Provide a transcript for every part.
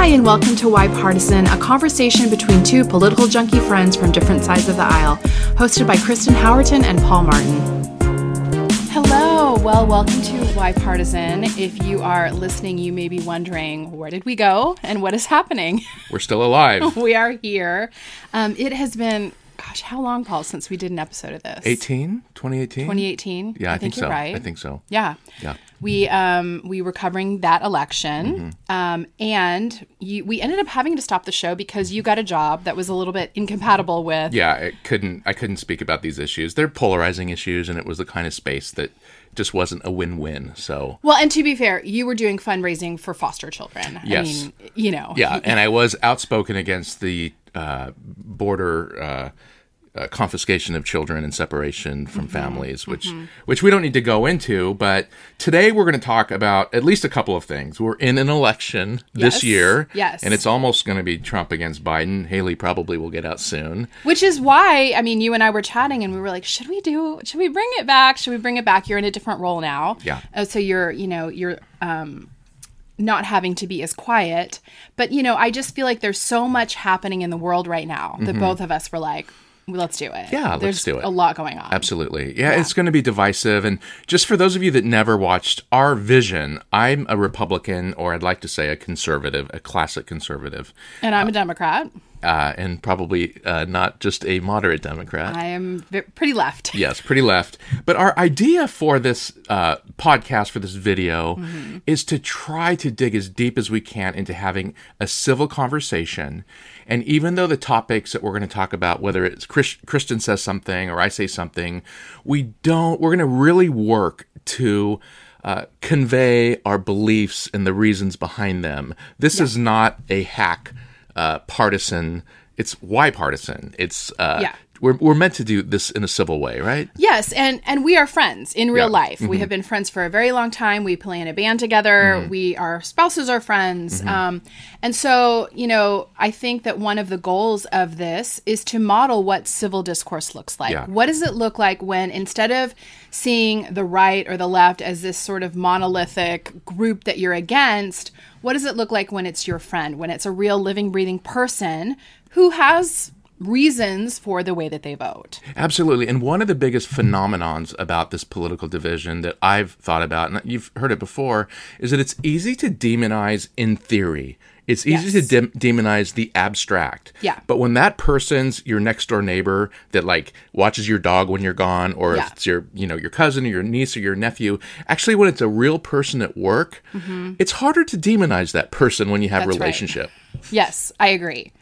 Hi, and welcome to Why Partisan, a conversation between two political junkie friends from different sides of the aisle, hosted by Kristen Howerton and Paul Martin. Hello, well, welcome to Why Partisan. If you are listening, you may be wondering where did we go and what is happening? We're still alive. we are here. Um, it has been, gosh, how long, Paul, since we did an episode of this? 18? 2018? 2018. Yeah, I, think, you're so. right. I think so. Yeah. Yeah. We um we were covering that election, Mm-hmm. um, and you, we ended up having to stop the show because you got a job that was a little bit incompatible with. Yeah, I couldn't I couldn't speak about these issues. They're polarizing issues and it was the kind of space that just wasn't a win-win. So, Well, and to be fair, you were doing fundraising for foster children. Yes. I mean, you know. yeah, and I was outspoken against the uh, border uh, uh, confiscation of children and separation from Mm-hmm. families, which which we don't need to go into. But today we're going to talk about at least a couple of things. We're in an election Yes. this year, Yes. and it's almost going to be Trump against Biden. Haley probably will get out soon. Which is why, I mean, you and I were chatting and we were like, should we do, should we bring it back? Should we bring it back? You're in a different role now. Yeah. Uh, so you're, you know, you're, um, not having to be as quiet. But, you know, I just feel like there's so much happening in the world right now that both of us were like, let's do it. Yeah, let's there's do it. a lot going on. Absolutely. Yeah, it's going to be divisive. And just for those of you that never watched our vision, I'm a Republican, or I'd like to say a conservative, a classic conservative, And I'm a Democrat. uh, and probably uh, not just a moderate Democrat. I am pretty left. Yes, pretty left. But our idea for this uh, podcast, for this video, Mm-hmm. is to try to dig as deep as we can into having a civil conversation. And even though the topics that we're going to talk about, whether it's Chris, Kristen says something or I say something, we don't, we're going to really work to uh, convey our beliefs and the reasons behind them. This is not a hack uh, partisan. It's why partisan. It's uh, Yeah. We're, we're meant to do this in a civil way, right? Yes, and and we are friends in real Yeah. Mm-hmm. life. We have been friends for a very long time. We play in a band together. Mm-hmm. We our spouses are friends. Um, and so you know, I think that one of the goals of this is to model what civil discourse looks like. Yeah. What does it look like when instead of seeing the right or the left as this sort of monolithic group that you're against, what does it look like when it's your friend, when it's a real living, breathing person who has reasons for the way that they vote? Absolutely. And one of the biggest phenomenons about this political division that I've thought about, and you've heard it before, is that it's easy to demonize in theory. It's easy Yes. to dem- demonize the abstract. Yeah. But when that person's your next door neighbor that like watches your dog when you're gone, or Yeah. if it's your you know your cousin or your niece or your nephew, actually when it's a real person at work, it's harder to demonize that person when you have Mm-hmm. That's right. relationship. Yes, I agree.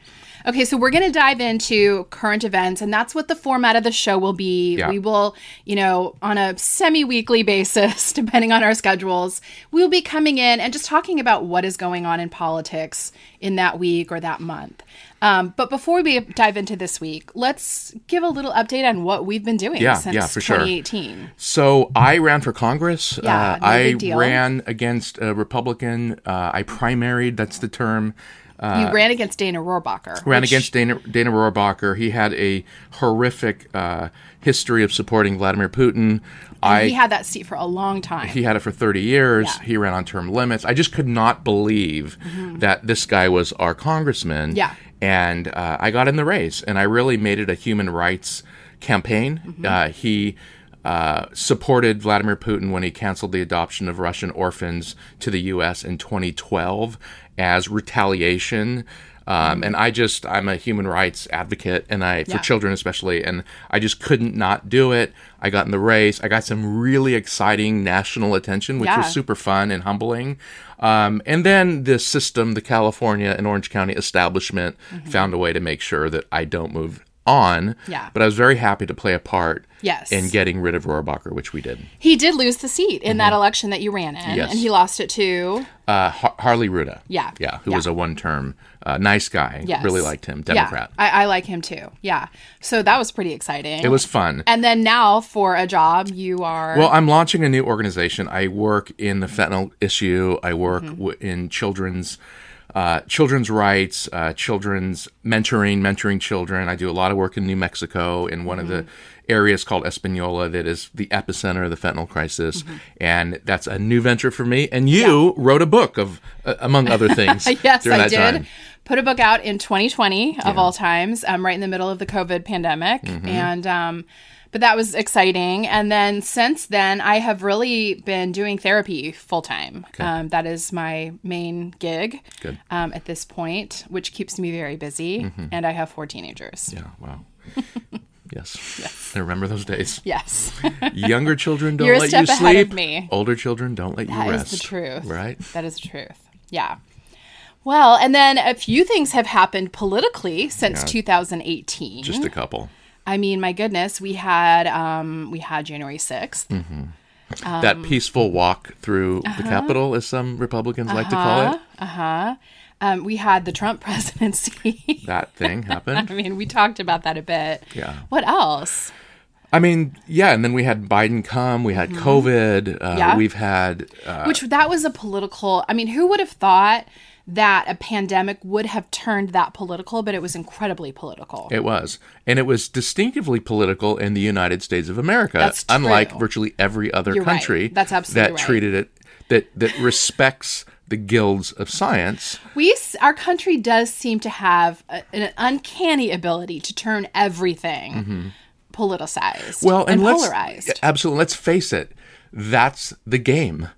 Okay, so we're going to dive into current events, and that's what the format of the show will be. Yeah. We will, you know, on a semi weekly basis, depending on our schedules, we'll be coming in and just talking about what is going on in politics in that week or that month. Um, but before we dive into this week, let's give a little update on what we've been doing Yeah, since yeah, for sure. 2018. So I ran for Congress. Yeah, uh, no I big deal. ran against a Republican. Uh, I primaried. That's the term. You ran against Dana Rohrabacher. Uh, Ran which- against Dana Dana Rohrabacher. He had a horrific uh, history of supporting Vladimir Putin. I he had that seat for a long time. he had it for 30 years. Yeah. Mm-hmm. He ran on term limits. I just could not believe that this guy was our congressman. Yeah. And uh, I got in the race, and I really made it a human rights campaign. Mm-hmm. Uh, he uh, supported Vladimir Putin when he canceled the adoption of Russian orphans to the U.S. in 2012 as retaliation. Um, and I just, I'm a human rights advocate, and I, for children especially, and I just couldn't not do it. I got in the race. I got some really exciting national attention, which Yeah. was super fun and humbling. Um, and then the system, the California and Orange County establishment, found a way to make sure that I don't move on. Mm-hmm. Yeah. But I was very happy to play a part Yes. in getting rid of Rohrabacher, which we did. He did lose the seat in that election that you ran in, Mm-hmm. Yes. and he lost it to Uh, Har- Harley Rouda. Yeah. Yeah, who Yeah. was a one term, uh, nice guy. yes. Really liked him. Democrat. Yeah, I, I like him too. Yeah, so that was pretty exciting. It was fun. And then now for a job, you are Well, I'm launching a new organization. I work in the fentanyl issue. I work Mm-hmm. w- in children's uh, children's rights, uh, children's mentoring, mentoring children. I do a lot of work in New Mexico in one of the areas called Espanola that is the epicenter of the fentanyl crisis, and that's a new venture for me. And you wrote a book of, uh, among other things. yes, I did. time. Put a book out in 2020 of all times, um, right in the middle of the COVID pandemic, Mm-hmm. and um, but that was exciting. And then since then, I have really been doing therapy full time. Um, that is my main gig Good. um, at this point, which keeps me very busy. And I have four teenagers. Yeah. Wow. yes. I remember those days. Yes, Younger children don't You're let you sleep. me. Older children don't let you rest. that is the truth. Right. That is the truth. Yeah. Well, and then a few things have happened politically since Yeah. 2018. Just a couple. I mean, my goodness, we had um, we had January 6th. Mm. Um, that peaceful walk through uh-huh. the Capitol, as some Republicans like to call it. Uh huh. Um, we had the Trump presidency. That thing happened. I mean, we talked about that a bit. Yeah. What else? I mean, yeah, and then we had Biden come. We had COVID. Uh, Mm-hmm. Yeah. We've had uh, Which that was a political. I mean, who would have thought that a pandemic would have turned that political? But it was incredibly political. It was. And it was distinctively political in the United States of America, unlike virtually every other You're right. country That's absolutely that right. treated it that that respects the guilds of science. we, our country does seem to have a, an uncanny ability to turn everything politicized Mm-hmm. Well, and, and polarized. absolutely let's face it, that's the game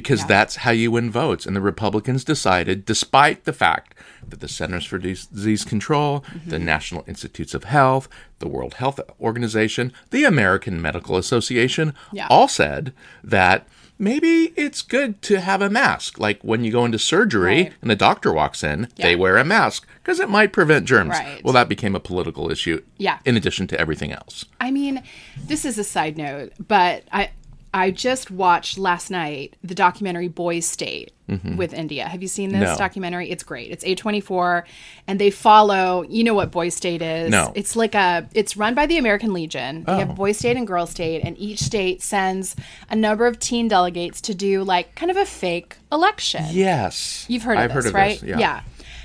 because that's how you win votes. And the Republicans decided, despite the fact that the Centers for Disease Control, Mm-hmm. the National Institutes of Health, the World Health Organization, the American Medical Association, Yeah. all said that. Maybe it's good to have a mask. Like when you go into surgery Right. and the doctor walks in, they wear a mask because it might prevent germs. Right. Well, that became a political issue Yeah. in addition to everything else. I mean, this is a side note, but I I just watched last night the documentary Boys State with India. Have you seen this Mm-hmm. No. documentary? It's great. It's A24 and they follow, you know what Boys State is? No. It's like a it's run by the American Legion. They Oh. have Boys State and Girl State and each state sends a number of teen delegates to do like kind of a fake election. Yes. You've heard of I've this, heard of right? This. Yeah.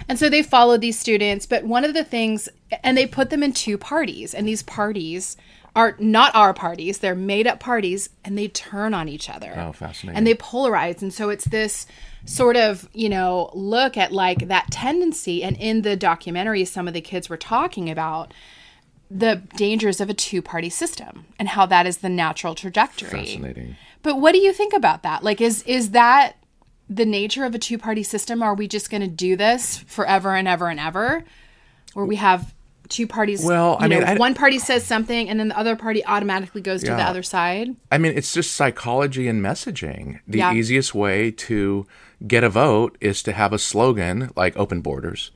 And so they follow these students, but one of the things, and they put them in two parties, and these parties are not our parties; they're made up parties, and they turn on each other. Oh, fascinating. And they polarize, and so it's this sort of you know look at like that tendency. And in the documentary, some of the kids were talking about the dangers of a two-party system and how that is the natural trajectory. Fascinating. But what do you think about that? Like, is is that the nature of a two party system? Are we just going to do this forever and ever and ever, where we have two parties? Well, I you know, mean, I- one party says something, and then the other party automatically goes to the other side. I mean, it's just psychology and messaging. The Yeah. easiest way to get a vote is to have a slogan like "Open Borders"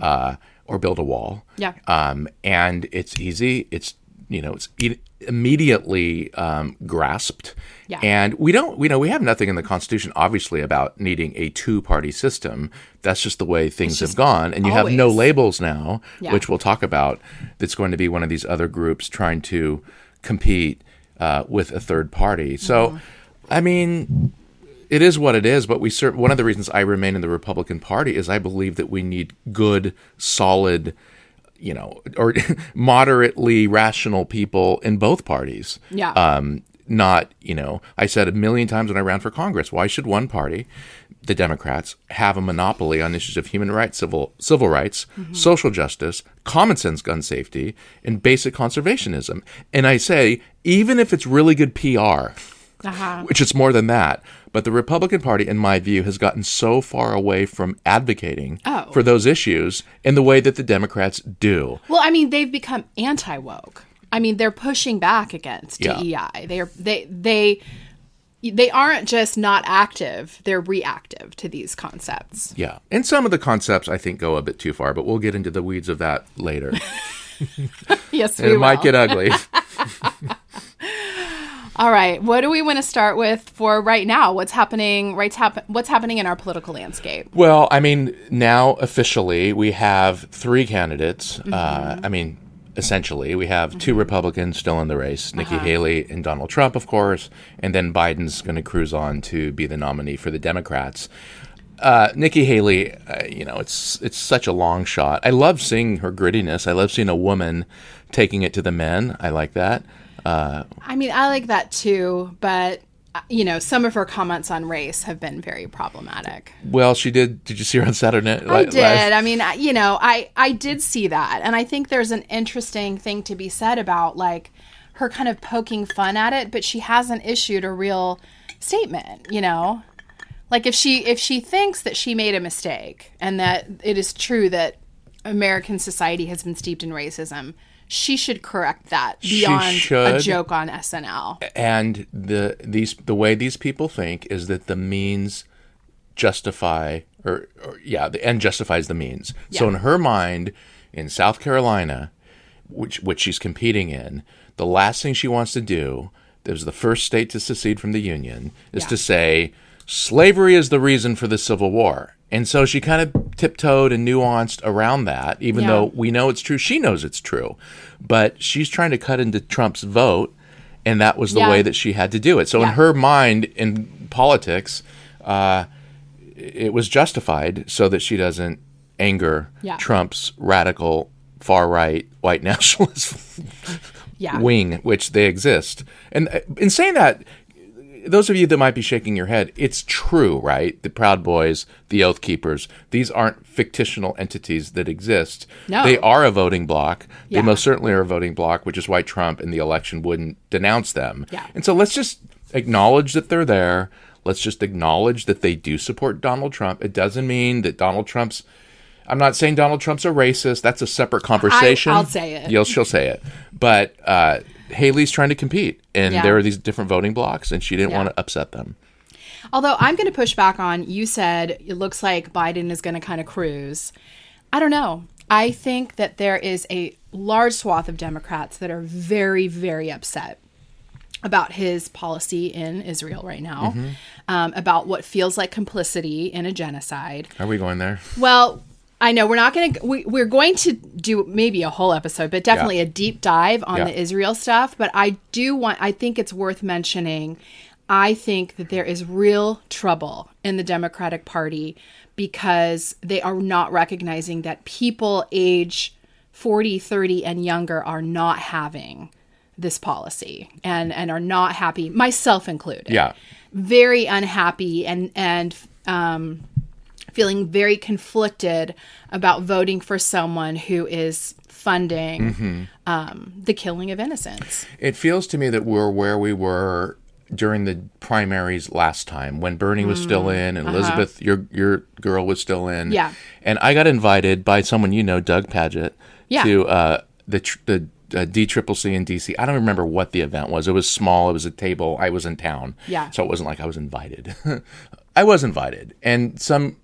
uh, or "Build a Wall." Mm-hmm. Yeah. Um, and it's easy. It's you know, it's immediately um, grasped. Yeah. And we don't, we know, we have nothing in the Constitution, obviously, about needing a two-party system. That's just the way things have gone, and you have no labels now, Yeah. which we'll talk about. That's going to be one of these other groups trying to compete uh, with a third party. So, Mm-hmm. I mean, it is what it is. But we cer- one of the reasons I remain in the Republican Party is I believe that we need good, solid, you know, or moderately rational people in both parties. Yeah. Um, not, you know, I said a million times when I ran for Congress, why should one party, the Democrats, have a monopoly on issues of human rights, civil civil rights, social justice, common sense gun safety, and basic conservationism? And I say, even if it's really good PR, Uh-huh. which it's more than that. But the Republican Party, in my view, has gotten so far away from advocating Oh. for those issues in the way that the Democrats do. Well, I mean, they've become anti woke. I mean, they're pushing back against Yeah. DEI. They are they they they aren't just not active; they're reactive to these concepts. Yeah. And some of the concepts I think go a bit too far, but we'll get into the weeds of that later. Yes, and we it might get ugly. All right, what do we want to start with for right now? What's happening? Right, hap- what's happening in our political landscape? well, I mean, now officially we have three candidates. Uh, Mm-hmm. I mean, essentially, we have two Republicans still in the race Nikki Uh-huh. Haley and Donald Trump, of course, and then Biden's going to cruise on to be the nominee for the Democrats. uh, Nikki Haley, uh, you know, it's it's such a long shot. I love seeing her grittiness. I love seeing a woman taking it to the men. I like that. Uh, I mean, I like that too, but uh, you know, some of her comments on race have been very problematic. well, she did. Did you see her on Saturday Night? I did. Live? I mean, you know, I I did see that, and I think there's an interesting thing to be said about like her kind of poking fun at it, but she hasn't issued a real statement. You know, like if she if she thinks that she made a mistake and that it is true that American society has been steeped in racism. She should correct that beyond a joke on SNL. and the these the way these people think is that the means justify or, or yeah the end justifies the means so in her mind in south carolina which which she's competing in the last thing she wants to do that was the first state to secede from the union is Yeah. to say slavery is the reason for the civil war and so she kind of tiptoed and nuanced around that even Yeah. though we know it's true she knows it's true but she's trying to cut into trump's vote and that was the Yeah. way that she had to do it. So in her mind, in politics, uh, it was justified so that she doesn't anger Yeah. Trump's radical far right white nationalist Yeah. wing, which they exist. And uh, in saying that, those of you that might be shaking your head, it's true, right? The Proud Boys, the Oath Keepers, these aren't fictional entities that exist. No. They are a voting bloc. Yeah. They most certainly are a voting bloc, which is why Trump in the election wouldn't denounce them. Yeah. And so let's just acknowledge that they're there. Let's just acknowledge that they do support Donald Trump. It doesn't mean that Donald Trump's. I'm not saying Donald Trump's a racist. That's a separate conversation. I'll say it. You'll, she'll say it. But uh, Haley's trying to compete, and Yeah. there are these different voting blocks, and she didn't Yeah. want to upset them. Although I'm going to push back on you said it looks like Biden is going to kind of cruise. I don't know. I think that there is a large swath of Democrats that are very, very upset about his policy in Israel right now, Mm-hmm. um, about what feels like complicity in a genocide. Are we going there? Well, I know we're not going to. We, we're going to do maybe a whole episode, but definitely Yeah. a deep dive on Yeah. the Israel stuff. But I do want. I think it's worth mentioning. I think that there is real trouble in the Democratic Party because they are not recognizing that people age 40, 30, and younger are not having this policy and and are not happy, myself included Yeah. very unhappy and and um, feeling very conflicted about voting for someone who is funding um, the killing of innocents. It feels to me that we're where we were during the primaries last time when Bernie was still in and Elizabeth, your your girl, was still in. Mm, uh-huh. Yeah. And I got invited by someone you know, Doug Pagitt, Yeah. to uh, the tr- the uh, D Triple C in DC. I don't remember what the event was. It was small. It was a table. I was in town. Yeah. So it wasn't like I was invited. I was invited, and some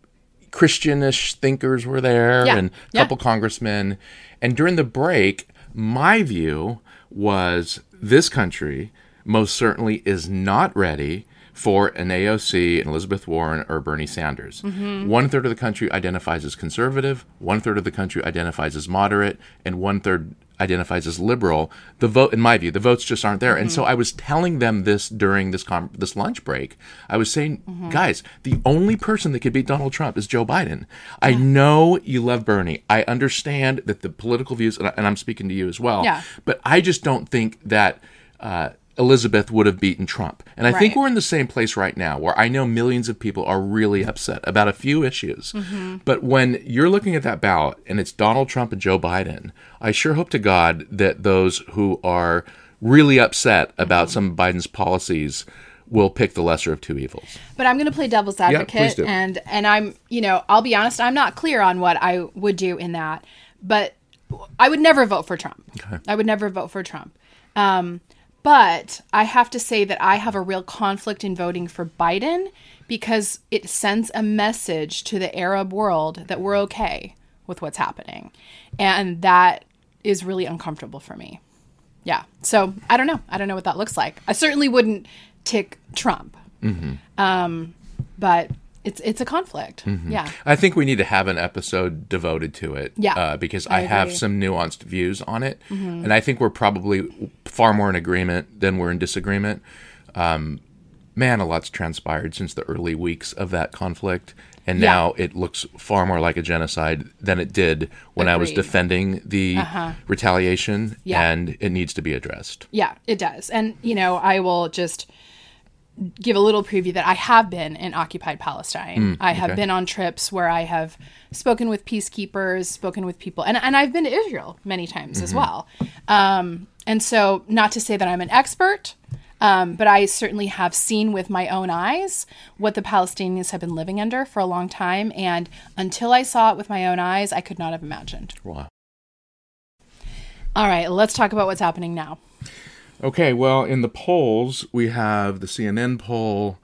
Christianish thinkers were there, Yeah. and a Yeah. couple congressmen. And during the break, my view was this country most certainly is not ready for an AOC, an Elizabeth Warren, or Bernie Sanders. Mm-hmm. One third of the country identifies as conservative, one third of the country identifies as moderate, and one third identifies as liberal. The vote, in my view, the votes just aren't there. And so I was telling them this during this com- this lunch break. I was saying, guys, the only person that could beat Donald Trump is Joe Biden. I know you love Bernie. I understand that the political views, and I- and I'm speaking to you as well. Yeah. But I just don't think that. Uh, Elizabeth would have beaten Trump. And I think we're in the same place right now where I know millions of people are really upset about a few issues. Mm-hmm. But when you're looking at that ballot and it's Donald Trump and Joe Biden, I sure hope to God that those who are really upset about Mm-hmm. some of Biden's policies will pick the lesser of two evils. But I'm going to play devil's advocate, do. and and I'm you know I'll be honest, I'm not clear on what I would do in that, but I would never vote for Trump. Okay. I would never vote for Trump. Um, but I have to say that I have a real conflict in voting for Biden because it sends a message to the Arab world that we're okay with what's happening, and that is really uncomfortable for me. Yeah. So I don't know. I don't know what that looks like. I certainly wouldn't tick Trump. Um, but it's it's a conflict. Yeah. I think we need to have an episode devoted to it. Yeah, Uh, because I I, have. Mm-hmm. some nuanced views on it. And I think we're probably far more in agreement than we're in disagreement. Um, man, a lot's transpired since the early weeks of that conflict. and Yeah. now it looks far more like a genocide than it did when I was defending the retaliation, Yeah. and it needs to be addressed. Yeah, it does. And, you know, I will just give a little preview that I have been in occupied Palestine. I have okay. been on trips where I have spoken with peacekeepers, spoken with people, and, and I've been to Israel many times as well. Um, and so, not to say that I'm an expert, um, but I certainly have seen with my own eyes what the Palestinians have been living under for a long time. And until I saw it with my own eyes, I could not have imagined. Wow. All right, let's talk about what's happening now. Okay, well, in the polls, we have the CNN poll,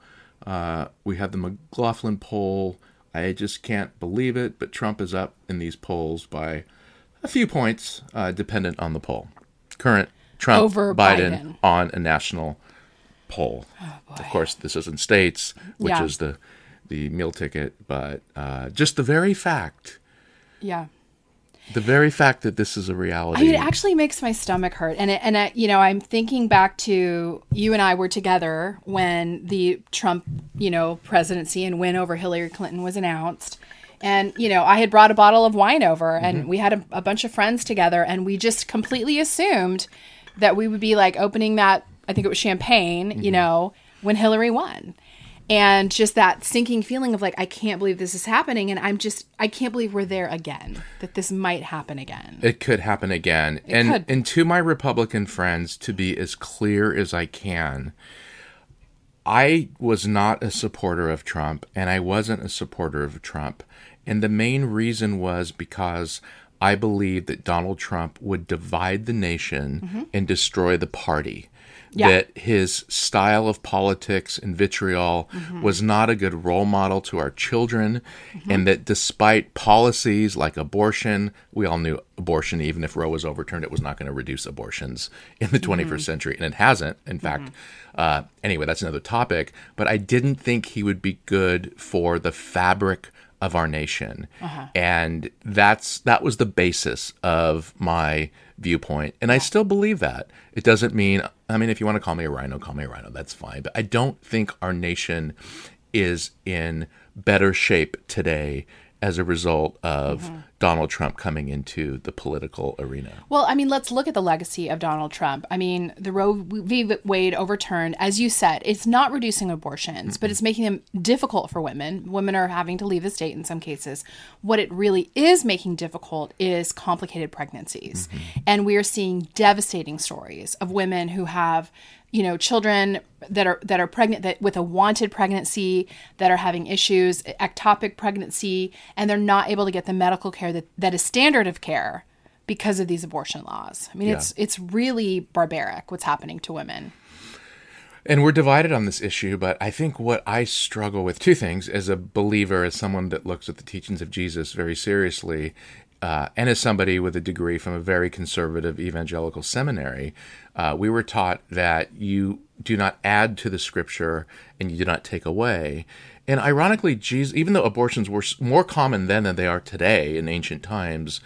uh, we have the McLaughlin poll. I just can't believe it, but Trump is up in these polls by a few points, uh, dependent on the poll. Current Trump Over Biden, Biden. on a national poll. of course, this is in states, which Yeah. is the the meal ticket, but uh, just the very fact, Yeah. The very fact that this is a reality. I mean, it actually makes my stomach hurt, and it, and you know, I'm thinking back to you and I were together when the Trump, you know, presidency and win over Hillary Clinton was announced, and you know, I had brought a bottle of wine over, and mm-hmm. we had a, a bunch of friends together, and we just completely assumed that we would be like opening that, I think it was champagne, you mm-hmm. know, when Hillary won. And just that sinking feeling of like, I can't believe this is happening. And I'm just, I can't believe we're there again, that this might happen again. It could happen again. and could. and to my Republican friends, to be as clear as I can, I was not a supporter of Trump and I wasn't a supporter of Trump. And the main reason was because I believed that Donald Trump would divide the nation mm-hmm. and destroy the party. Yeah. That his style of politics and vitriol mm-hmm. was not a good role model to our children, mm-hmm. and that despite policies like abortion, we all knew abortion, even if Roe was overturned, it was not going to reduce abortions in the 21st mm-hmm. century, and it hasn't. In fact, uh, anyway, that's another topic. But I didn't think he would be good for the fabric of our nation, uh-huh. and that's that was the basis of my viewpoint, and I still believe that. It doesn't mean, I mean, if you want to call me a RINO, call me a RINO. That's fine, but I don't think our nation is in better shape today as a result of mm-hmm. Donald Trump coming into the political arena. Well, I mean, let's look at the legacy of Donald Trump. I mean, the Roe v. Wade overturned, as you said, it's not reducing abortions, but it's making them difficult for women. Women are having to leave the state in some cases. What it really is making difficult is complicated pregnancies. Mm-hmm. And we are seeing devastating stories of women who have you know children that are that are pregnant that with a wanted pregnancy that are having issues ectopic pregnancy and they're not able to get the medical care that, that is standard of care because of these abortion laws. I mean it's it's really barbaric what's happening to women. And we're divided on this issue, but I think what I struggle with two things as a believer, as someone that looks at the teachings of Jesus very seriously, uh, and as somebody with a degree from a very conservative evangelical seminary, uh, we were taught that you do not add to the scripture and you do not take away. And ironically, Jesus, even though abortions were more common then than they are today in ancient times,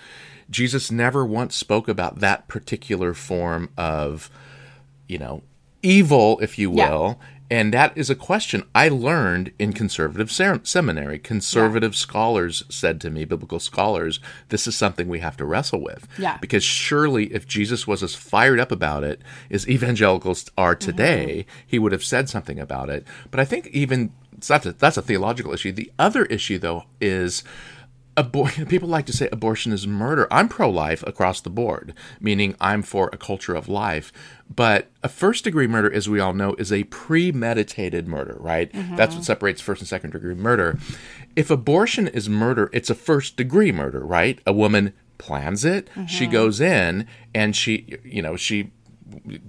Jesus never once spoke about that particular form of you know, evil, if you Yeah. And that is a question I learned in conservative ser- seminary. Conservative scholars said to me, biblical scholars, this is something we have to wrestle with. Yeah. Because surely if Jesus was as fired up about it as evangelicals are mm-hmm. today, he would have said something about it. But I think even that's a, that's a theological issue. The other issue, though, is abor- people like to say abortion is murder. I'm pro life across the board, meaning I'm for a culture of life. But a first degree murder, as we all know, is a premeditated murder, right? Mm-hmm. That's what separates first and second degree murder. If abortion is murder, it's a first degree murder, right? A woman plans it, she mm-hmm. goes in, and she, you know, she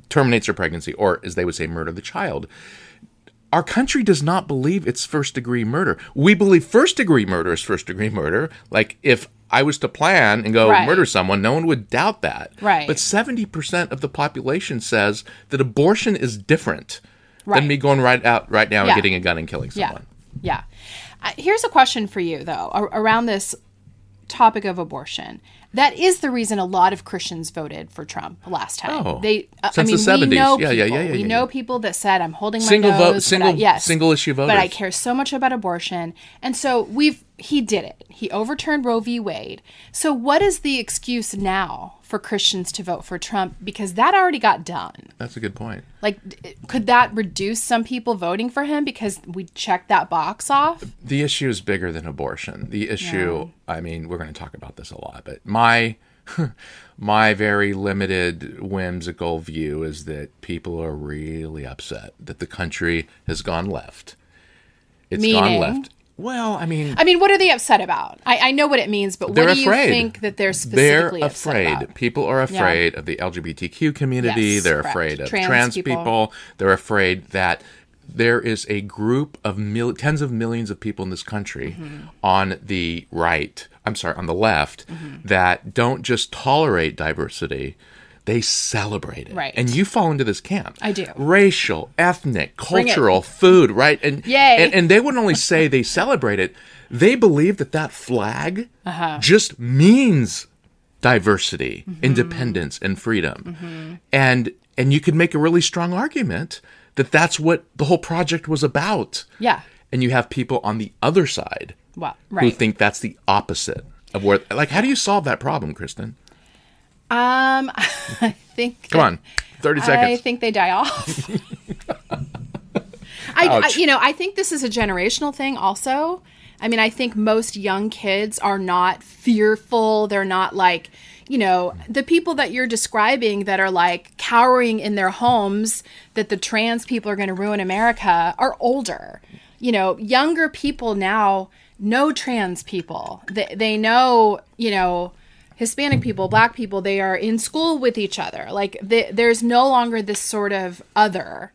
terminates her pregnancy, or as they would say, murder the child our country does not believe it's first degree murder. We believe first degree murder is first degree murder. Like if I was to plan and go Right. murder someone, no one would doubt that. Right. But 70% of the population says that abortion is different Right. than me going right out right now Yeah. and getting a gun and killing Yeah. someone. Yeah. Uh, here's a question for you, though, ar- around this topic of abortion, that is the reason a lot of Christians voted for Trump last time. Oh, they, uh, I since the mean, we 70s. know Yeah, people. yeah, yeah, yeah, we yeah, know people that said, "I'm holding my Single nose." vote- I- single- yes, single issue vote. But I care so much about abortion, and so we've he did it. He overturned Roe v. Wade. So what is the excuse now for Christians to vote for Trump? Because that already got done. That's a good point. Like, could that reduce some people voting for him because we checked that box off? The issue is bigger than abortion. The issue, I mean, we're going to talk about this a lot, but my my very limited whimsical view is that people are really upset that the country has gone left. It's gone left. Well, I mean, I mean, what are they upset about? I, I know what it means, but what they're do you think that they're they're specifically upset afraid. about? People are afraid of the LGBTQ community. Yes, they're correct. afraid of Trans trans, people. people. They're afraid that there is a group of mil- tens of millions of people in this country Mm-hmm. on the right. I'm sorry, on the left Mm-hmm. that don't just tolerate diversity. They celebrate it. Right. And you fall into this camp. I do. Racial, ethnic, cultural, food, right? And Yay. And, and they wouldn't only say they celebrate it, they believe that that flag Uh-huh. just means diversity, Mm-hmm. independence, and freedom. And and you could make a really strong argument that that's what the whole project was about. Yeah. And you have people on the other side Well, right. who think that's the opposite of where like how do you solve that problem, Kristen? Um, I think. Come on. 30 seconds. I think they die off. I, I, you know, I think this is a generational thing. Also, I mean, I think most young kids are not fearful. They're not like, you know, the people that you're describing that are like cowering in their homes that the trans people are going to ruin America are older. You know, younger people now know trans people. They, they know, you know, Hispanic people, black people, they are in school with each other. Like the, there's no longer this sort of other.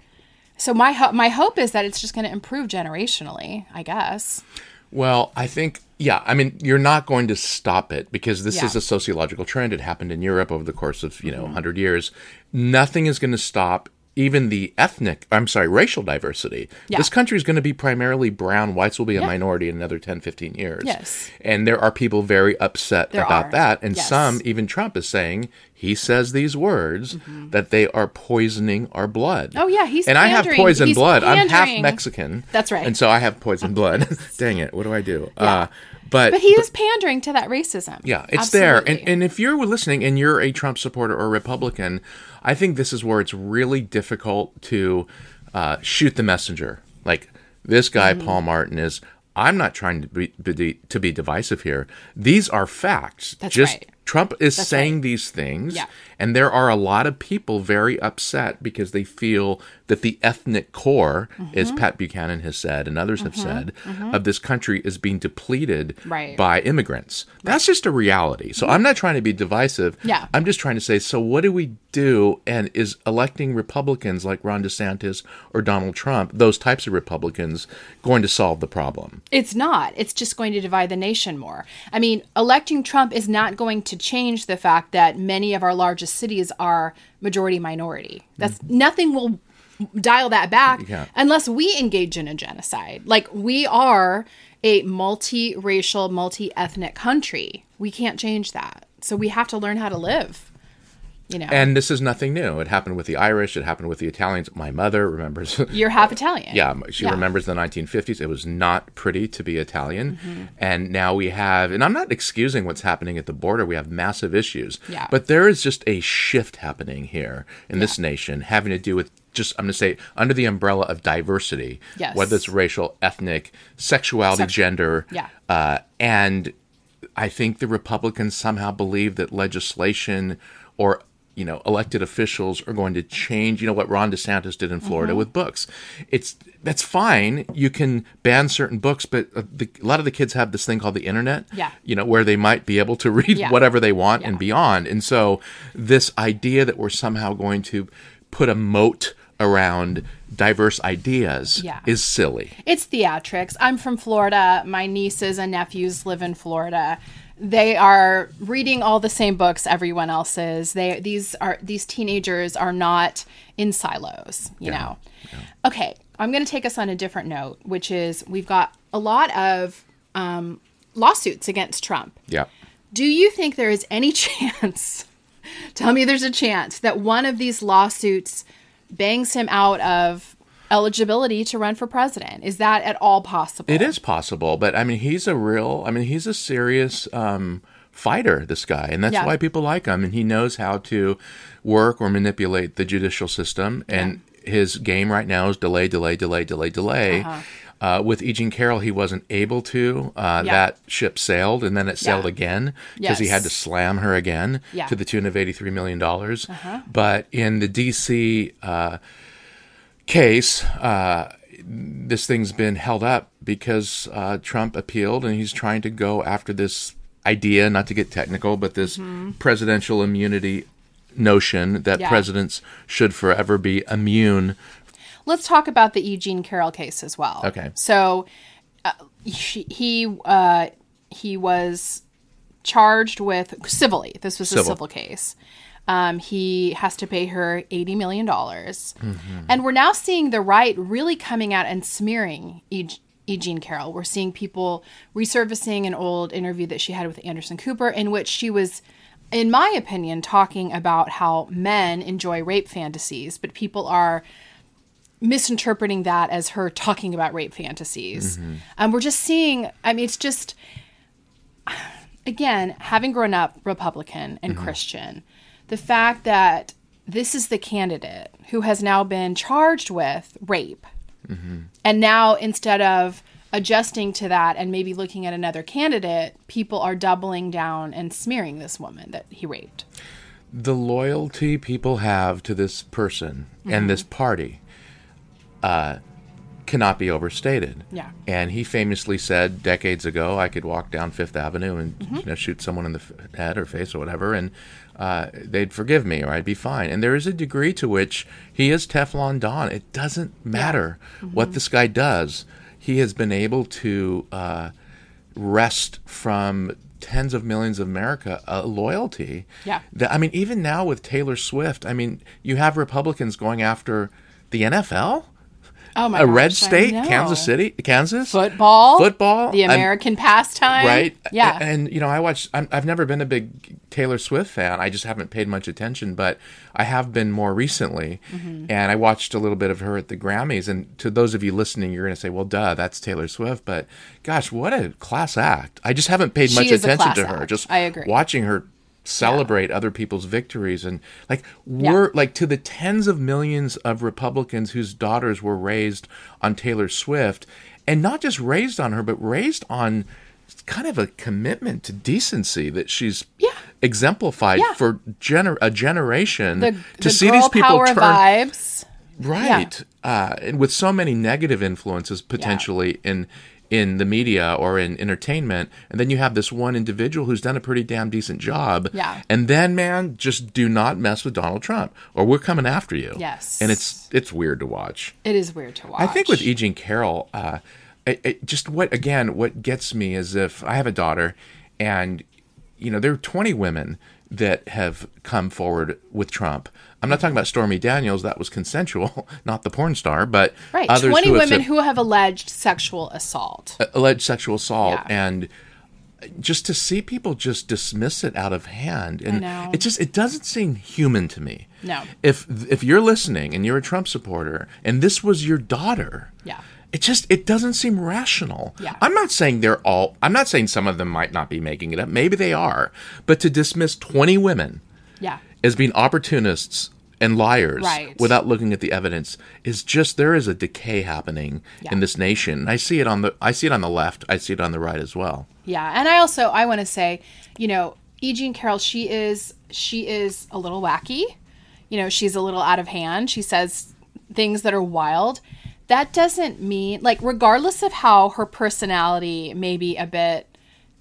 So my ho- my hope is that it's just going to improve generationally, I guess. Well, I think, yeah, I mean, you're not going to stop it because this Yeah. Mm-hmm. is a sociological trend. It happened in Europe over the course of, you know, 100 years. Nothing is going to stop even the ethnic, I'm sorry, racial diversity. Yeah. This country is going to be primarily brown. Whites will be a minority in another 10, 15 years. Yes. And there are people very upset There about are. that. And Yes. some, even Trump is saying, he says these words that they are poisoning our blood. Mm-hmm. Oh, yeah, he's And I have pandering. poison He's blood. I'm half. Mexican. That's right. And so I have poison blood. Dang it. What do I do? Uh, but But he is pandering to that racism. yeah, it's there. And and if you're listening and you're a Trump supporter or Republican, I think this is where it's really difficult to uh, shoot the messenger. Like this guy Mm-hmm. Paul Martin is. I'm not trying to be, be to be divisive here. These are facts. That's Just right. Trump is That's saying right. these things, Yeah. and there are a lot of people very upset because they feel that the ethnic core, as Mm-hmm. Pat Buchanan has said and others have said, of this country is being depleted Right. by immigrants. That's just a reality. So I'm not trying to be divisive. Yeah. I'm just trying to say, so what do we do? And is electing Republicans like Ron DeSantis or Donald Trump, those types of Republicans, going to solve the problem? It's not. It's just going to divide the nation more. I mean, electing Trump is not going to change the fact that many of our largest cities are majority minority. That's nothing will dial that back Yeah. unless we engage in a genocide. Like we are a multi-racial, multi-ethnic country. We can't change that. So we have to learn how to live. You know. And this is nothing new. It happened with the Irish. It happened with the Italians. My mother remembers. You're half Italian. Yeah, she Yeah. remembers the 1950s. It was not pretty to be Italian. Mm-hmm. And now we have, and I'm not excusing what's happening at the border. We have massive issues. Yeah. But there is just a shift happening here in this nation having to do with just, I'm going to say, under the umbrella of diversity, Yes. whether it's racial, ethnic, sexuality, Sex- gender. Yeah. Uh, and I think the Republicans somehow believe that legislation or you know elected officials are going to change. You know what Ron DeSantis did in Florida Mm-hmm. with books. It's that's fine. You can ban certain books, but uh, the, a lot of the kids have this thing called the internet. Yeah. You know where they might be able to read Yeah. whatever they want and beyond. And so this idea that we're somehow going to put a moat around diverse ideas Yeah. is silly. It's theatrics. I'm from Florida. My nieces and nephews live in Florida. They are reading all the same books everyone else is. They these are these teenagers are not in silos, you know. Okay, I'm going to take us on a different note, which is we've got a lot of um, lawsuits against Trump. Yeah. Do you think there is any chance? tell me there's a chance that one of these lawsuits bangs him out of eligibility to run for president. Is that at all possible? It is possible, but I mean, he's a real. I mean, he's a serious um, fighter. This guy, and that's Yeah. why people like him. And he knows how to work or manipulate the judicial system. And his game right now is delay, delay, delay, delay, delay. Uh-huh. Uh, with E. Jean Carroll, he wasn't able to. Uh, Yeah. That ship sailed, and then it sailed Yeah. again because he had to slam her again Yeah. Uh-huh. to the tune of eighty-three million dollars. But in the D.C. Uh, case, uh, this thing's been held up because uh, Trump appealed and he's trying to go after this idea, not to get technical, but this presidential immunity notion that Yeah. presidents should forever be immune. Let's talk about the Eugene Carroll case as well. Okay. So uh, he he, uh, he was charged with civilly. This was a Civil. civil case. Um, he has to pay her eighty million dollars, Mm-hmm. and we're now seeing the right really coming out and smearing E. Eugene Carroll. We're seeing people resurfacing an old interview that she had with Anderson Cooper, in which she was, in my opinion, talking about how men enjoy rape fantasies, but people are misinterpreting that as her talking about rape fantasies. And we're just seeing, I mean, it's just, again, having grown up Republican and Christian, the fact that this is the candidate who has now been charged with rape. And now instead of adjusting to that and maybe looking at another candidate, people are doubling down and smearing this woman that he raped. The loyalty people have to this person Mm-hmm. and this party uh, cannot be overstated. Yeah. And he famously said decades ago, I could walk down Fifth Avenue and Mm-hmm. you know shoot someone in the head or face or whatever, and uh, they'd forgive me or I'd be fine. And there is a degree to which he is Teflon Don. It doesn't matter Mm-hmm. what this guy does. He has been able to uh, wrest from tens of millions of America a loyalty. Yeah. That, I mean, even now with Taylor Swift, I mean, you have Republicans going after the NFL Oh my a red gosh, I state. Kansas City, Kansas, Football. football, The I'm- American pastime. right? Yeah. A- and you know, I watch. I'm, I've never been a big Taylor Swift fan. I just haven't paid much attention, but I have been more recently, Mm-hmm. and I watched a little bit of her at the Grammys. And to those of you listening, you're going to say, "Well, duh, that's Taylor Swift." But gosh, what a class act! I just haven't paid She much attention to her. act. Just I agree. watching her celebrate other people's victories and like we're like to the tens of millions of Republicans whose daughters were raised on Taylor Swift and not just raised on her but raised on kind of a commitment to decency that she's Yeah. exemplified Yeah. for gener- a generation the, to the see these people turn vibes. right uh, and with so many negative influences potentially in in the media or in entertainment and then you have this one individual who's done a pretty damn decent job Yeah. and then man just do not mess with donald trump or we're coming after you Yes. and it's it's weird to watch It is weird to watch. I think with E. Jean Carroll, uh, it, it just what again what gets me is if I have a daughter, and you know there are twenty women that have come forward with Trump. I'm not talking about Stormy Daniels; that was consensual, not the porn star, but right, twenty who women said- who have alleged sexual assault. alleged sexual assault Yeah. and just to see people just dismiss it out of hand and it just it doesn't seem human to me No. if if you're listening and you're a trump supporter and this was your daughter Yeah. It just it doesn't seem rational Yeah. i'm not saying they're all i'm not saying some of them might not be making it up maybe they are but to dismiss 20 women Yeah. as being opportunists and liars Right. without looking at the evidence is just there is a decay happening Yeah. in this nation. I see it on the I see it on the left, I see it on the right as well. Yeah, and I also I want to say, you know, E. Jean Carroll, she is she is a little wacky. You know, she's a little out of hand. She says things that are wild. That doesn't mean like regardless of how her personality may be a bit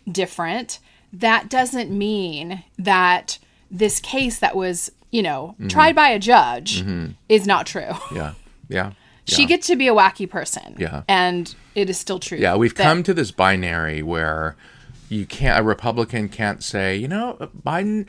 different, that doesn't mean that this case that was, you know, mm-hmm. tried by a judge mm-hmm. is not true. Yeah. Yeah. She gets to be a wacky person. Yeah. And it is still true. Yeah, we've that- come to this binary where you can't a Republican can't say, you know, Biden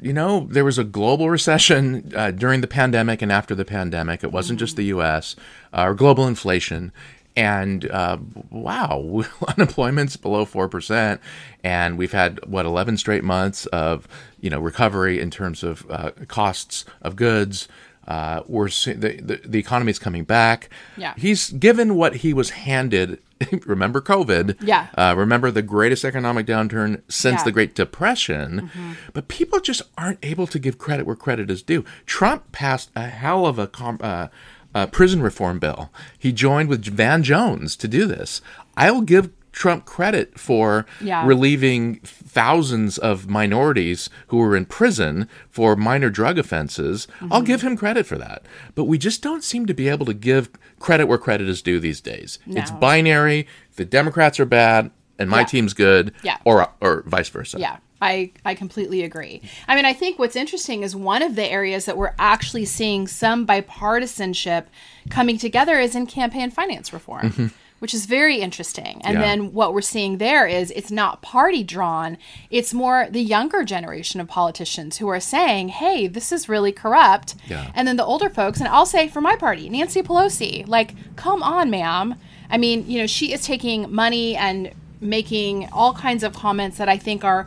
you know, there was a global recession uh, during the pandemic and after the pandemic. It wasn't just the U.S. Uh, or global inflation, and uh, wow, unemployment's below four percent, and we've had what eleven straight months of you know recovery in terms of uh, costs of goods. Uh, we're see- the, the the economy is coming back. Yeah. he's given what he was handed. remember COVID? Yeah. Uh, remember the greatest economic downturn since Yeah. the Great Depression. But people just aren't able to give credit where credit is due. Trump passed a hell of a com- uh, uh, prison reform bill. He joined with Van Jones to do this. I'll give Trump credit for Yeah. relieving thousands of minorities who were in prison for minor drug offenses. I'll mm-hmm. give him credit for that. But we just don't seem to be able to give credit where credit is due these days. It's binary. The Democrats are bad and my Yeah. team's good, Yeah. or or vice versa. Yeah, I, I completely agree. I mean, I think what's interesting is one of the areas that we're actually seeing some bipartisanship coming together is in campaign finance reform. Mm-hmm. Which is very interesting. And. Yeah. then what we're seeing there is it's not party drawn, it's more the younger generation of politicians who are saying, hey, this is really corrupt. Yeah. And then the older folks, and I'll say for my party, Nancy Pelosi, like, come on, ma'am. I mean, you know, she is taking money and making all kinds of comments that I think are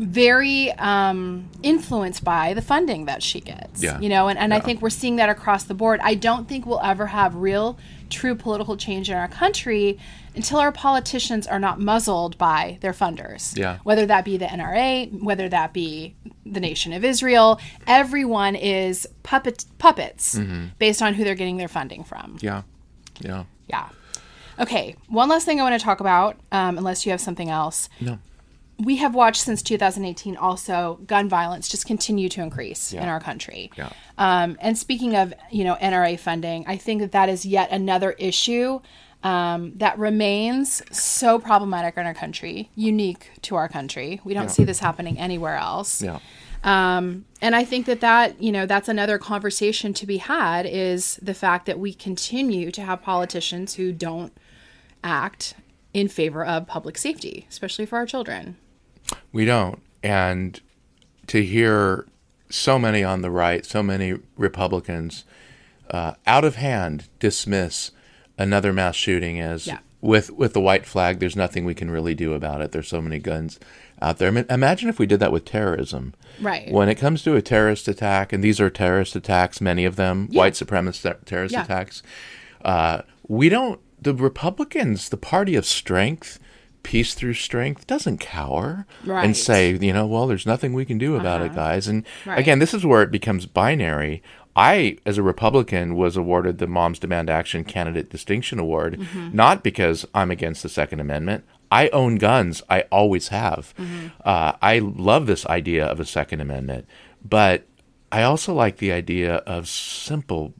very um, influenced by the funding that she gets. Yeah. You know, and, and I think we're seeing that across the board. I don't think we'll ever have real, true political change in our country until our politicians are not muzzled by their funders. Yeah. Whether that be the NRA, whether that be the Nation of Israel, everyone is puppet puppets Mm-hmm. based on who they're getting their funding from. Yeah. Yeah. Yeah. Okay, one last thing I want to talk about, um, unless you have something else. No. We have watched since 2018 also gun violence just continue to increase in our country. Yeah. Um, and speaking of, you know, NRA funding, I think that that is yet another issue um, that remains so problematic in our country, unique to our country. We don't see this happening anywhere else. Yeah. Um, and I think that that, you know, that's another conversation to be had is the fact that we continue to have politicians who don't act in favor of public safety, especially for our children. We don't. And to hear so many on the right, so many Republicans, uh, out of hand dismiss another mass shooting as Yeah. with with the white flag. There's nothing we can really do about it. There's so many guns out there. I mean, imagine if we did that with terrorism. Right. When it comes to a terrorist attack, and these are terrorist attacks, many of them white supremacist ter- terrorist Yeah. attacks, uh, we don't. The Republicans, the party of strength, peace through strength, doesn't cower Right. Uh-huh. and say, you know, well, there's nothing we can do about it, guys. And Right. again, this is where it becomes binary. I, as a Republican, was awarded the Moms Demand Action Candidate Distinction Award, Mm-hmm. not because I'm against the Second Amendment. I own guns. I always have. Mm-hmm. Uh, I love this idea of a Second Amendment, but I also like the idea of simple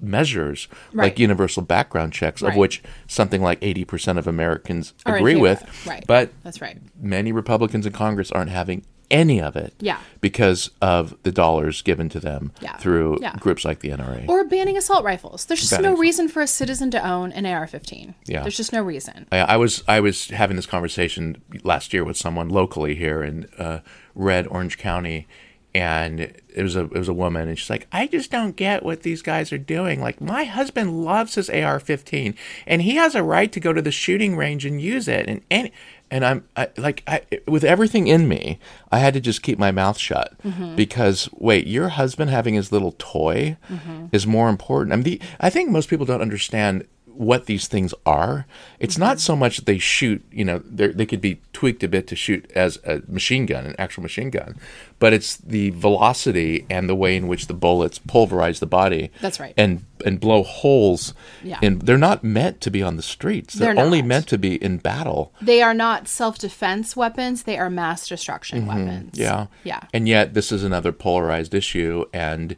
measures Right. like universal background checks, Right. of which something like 80% of Americans Are agree with. Right. But That's right. many Republicans in Congress aren't having any of it Yeah. because of the dollars given to them Yeah. through Yeah. groups like the NRA. Or banning assault rifles. There's just Banning no reason for a citizen to own an AR-15. Yeah. There's just no reason. I, I was I was having this conversation last year with someone locally here in uh, Red Orange County, and it was a it was a woman, and she's like, I just don't get what these guys are doing. Like my husband loves his AR-15, and he has a right to go to the shooting range and use it, and and. And I'm I, like, I, with everything in me, I had to just keep my mouth shut mm-hmm. because wait, your husband having his little toy mm-hmm. is more important. I mean, the, I think most people don't understand what these things are. It's not so much that they shoot, you know, they're- could be tweaked a bit to shoot as a machine gun, an actual machine gun, but it's the velocity and the way in which the bullets pulverize the body. That's right. And and blow holes. Yeah. And they're not meant to be on the streets. They're, They're only meant to be in battle. They are not self-defense weapons. They are mass destruction weapons. Mm-hmm. Yeah. Yeah. And yet this is another polarized issue and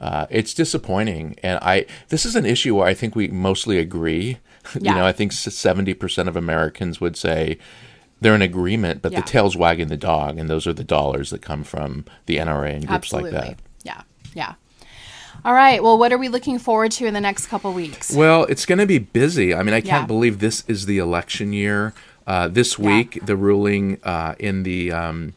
uh, it's disappointing. And I this is an issue where I think we mostly agree. Yeah. you know, I think seventy percent of Americans would say they're in agreement, but Yeah. the tail's wagging the dog, and those are the dollars that come from the NRA and groups Absolutely. like that. Yeah. Yeah. All right. Well, what are we looking forward to in the next couple weeks? Well, it's going to be busy. I mean, I can't Yeah. believe this is the election year. Uh, this week, the ruling uh, in the um,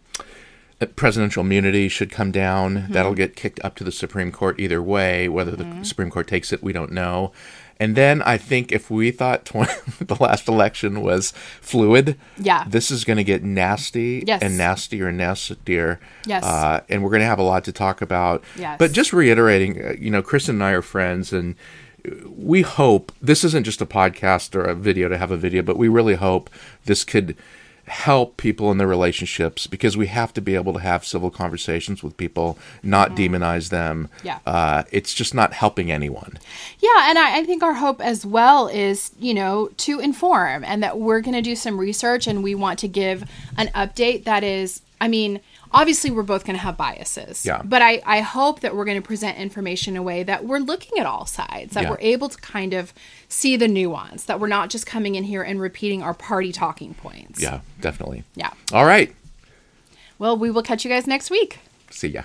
presidential immunity should come down. Mm-hmm. That'll get kicked up to the Supreme Court either way. Whether the Supreme Court takes it, we don't know. And then I think if we thought 20, the last election was fluid, Yeah. this is going to get nasty Yes. and nastier and nastier. Yes. Uh, and we're going to have a lot to talk about. Yes. But just reiterating, uh, you know, Kristen and I are friends, and we hope this isn't just a podcast or a video to have a video, but we really hope this could help people in their relationships because we have to be able to have civil conversations with people, not demonize them. Mm-hmm. Yeah. Uh, it's just not helping anyone. Yeah, and I, I think our hope as well is, you know, to inform and that we're going to do some research and we want to give an update that is, I mean, obviously we're both going to have biases. Yeah. But I, I hope that we're going to present information in a way that we're looking at all sides, that yeah. we're able to kind of see the nuance, that we're not just coming in here and repeating our party talking points. Yeah, definitely. Yeah. All right. Well, we will catch you guys next week. See ya.